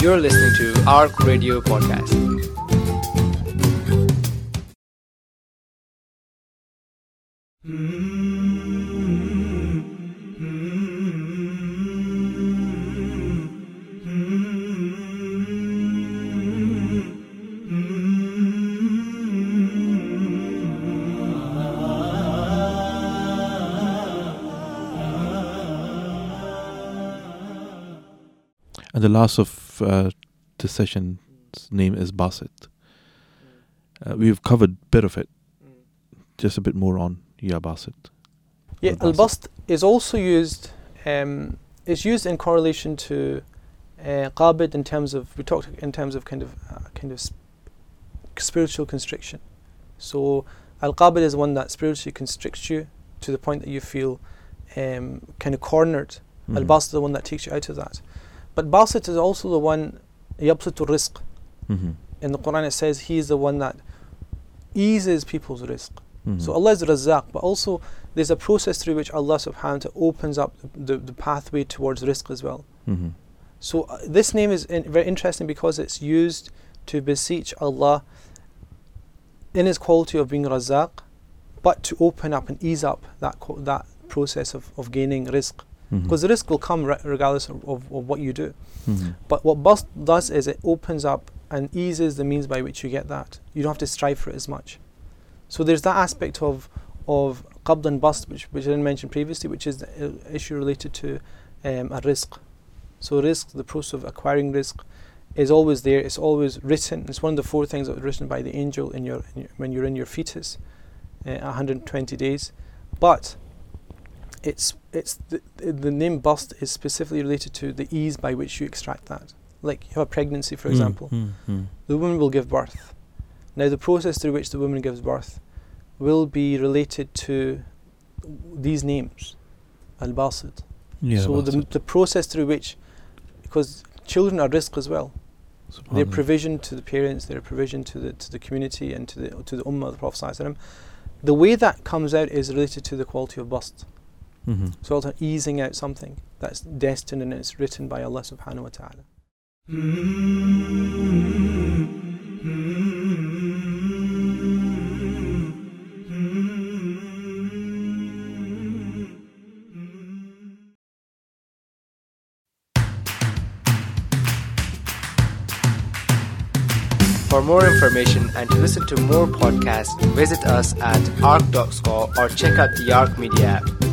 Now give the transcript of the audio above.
You're listening to ARC Radio Podcast. Hmm. And the last of uh, the session's name is Basit. Uh, we've covered a bit of it. Just a bit more on Ya Basit. Yeah, Al al bast is also used. Um, is used in correlation to uh, qabid in terms of we talked in terms of kind of uh, kind of sp- spiritual constriction. So al qabid is one that spiritually constricts you to the point that you feel um, kind of cornered. Al Mhm. bast is the one that takes you out of that. But basit is also the one yabsutu rizq. Mhm. In the Quran it says he is the one that eases people's rizq. Mhm. So Allah is Razzaq, but also there's a process through which Allah subhanahu wa ta'ala opens up the, the pathway towards rizq as well. Mhm. So uh, this name is in, very interesting because it's used to beseech Allah in His quality of being Razzaq, but to open up and ease up that co- that process of, of gaining rizq. Mhm. Because the rizq will come re- regardless of, of, of what you do. Mhm. But what bast does is it opens up and eases the means by which you get that. You don't have to strive for it as much. So there's that aspect of of qabd and bast, which, which I didn't mention previously, which is the uh, issue related to um, a rizq. So rizq, the process of acquiring rizq, is always there. It's always written. It's one of the four things that was written by the angel in your, in your when you're in your fetus, uh, 120 days. But it's it's the, the name bast is specifically related to the ease by which you extract that. Like you have a pregnancy, for Mm, example, mm, mm. the woman will give birth. Now, the process through which the woman gives birth will be related to these names, al basit. Yeah, so the, the process through which, because children are rizq as well, they're Subhanallah. provision to the parents, they're provision to the to the community and to the to the ummah of the Prophet Sallallahu Alaihi Wasallam. The way that comes out is related to the quality of bast. Mhm. So also easing out something that's destined and it's written by Allah Subhanahu wa Taala. For more information and to listen to more podcasts, visit us at arc.score or check out the Arc Media app.